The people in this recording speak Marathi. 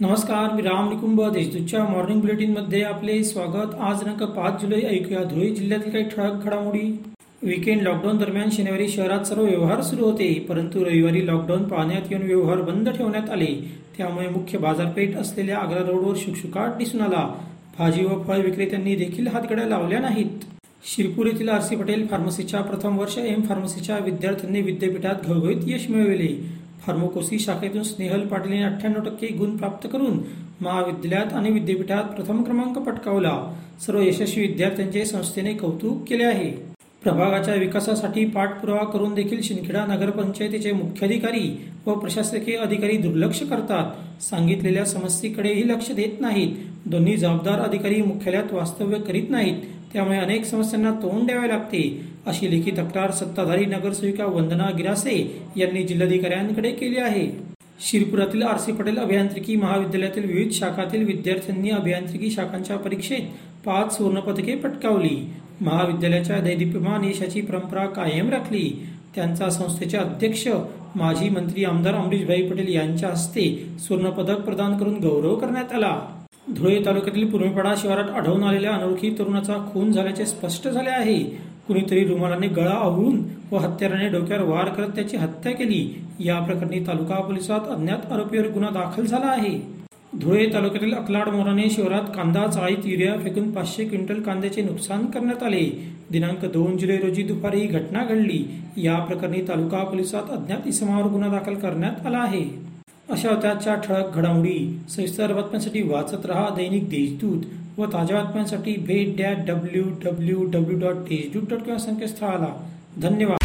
नमस्कार मी राम निकुंभ देशदूतच्या मॉर्निंग बुलेटिनमध्ये आपले स्वागत. आज दिनांक पाच जुलै ऐकूया. धुळे जिल्ह्यातील काही ठळक घडामोडी. विकेंड लॉकडाऊन दरम्यान शनिवारी शहरात सर्व व्यवहार सुरू होते परंतु रविवारी लॉकडाऊन पाळण्यात येऊन व्यवहार बंद ठेवण्यात आले. त्यामुळे मुख्य बाजारपेठ असलेल्या आग्रा रोडवर शुकशुकाट दिसून आला. भाजी व फळ विक्रेत्यांनी देखील हातगड्या लावल्या नाहीत. शिरपूर येथील आर सी पटेल फार्मसीच्या प्रथम वर्ष एम फार्मसीच्या विद्यार्थ्यांनी विद्यापीठात घवघवीत यश मिळविले. फार्मोकोसी शाखेतून स्नेहल पाटील यांनी अठ्ठ्याण्णव टक्के गुण प्राप्त करून महाविद्यालयात आणि विद्यापीठात प्रथम क्रमांक पटकावला. सर्व यशस्वी विद्यार्थ्यांचे संस्थेने कौतुक केले आहे. प्रभागाच्या विकासासाठी पाठपुरावा करून देखील शिंदखेडा नगरपंचायतीचे मुख्याधिकारी व प्रशासकीय अधिकारी दुर्लक्ष करतात. सांगितलेल्या समस्येकडेही लक्ष देत नाहीत. दोन्ही जबाबदार अधिकारी मुख्यालयात वास्तव्य करीत नाहीत. त्यामुळे अनेक समस्यांना तोंड द्यावे लागते. अशी लेखी तक्रार सत्ताधारी नगरसेविका वंदना गिरासे यांनी जिल्हाधिकाऱ्यांकडे केली आहे. शिरपुरातील आर सी पटेल अभियांत्रिकी महाविद्यालयातील विविध शाखातील विद्यार्थ्यांनी अभियांत्रिकी शाखांच्या परीक्षेत पाच सुवर्णपदके पटकावली. महाविद्यालयाच्या दैदिप्यमान यशाची परंपरा कायम राखली. त्यांचा संस्थेचे अध्यक्ष माजी मंत्री आमदार अमरीशभाई पटेल यांच्या हस्ते सुवर्णपदक प्रदान करून गौरव करण्यात आला. धुळे तालुक्यातील पूर्वीपाडा शिवारात आढळून आलेल्या अनोळखी तरुणाचा खून झाल्याचे स्पष्ट झाले आहे. कुणीतरी रुमालाने गळा आवळून व हत्याराने डोक्यावर वार करत त्याची हत्या केली. या प्रकरणी तालुका पोलिसात अज्ञात आरोपीवर गुन्हा दाखल झाला आहे. धुळे तालुक्यातील अकलाड मोराने शहरात कांदा चाळीत युरिया फेकून पाचशे क्विंटल कांद्याचे नुकसान करण्यात आले. दिनांक दोन जुलै रोजी दुपारी ही घटना घडली. या प्रकरणी तालुका पोलिसात अज्ञात इसमावर गुन्हा दाखल करण्यात आला आहे. अशा होत्याच्या ठळक घडामोडी सविस्तर बातम्यांसाठी वाचत रहा दैनिक देशदूत व ताज्या बातम्यांसाठी भेट that W W W dot Deshdoot dot com संकेतस्थळाला. धन्यवाद.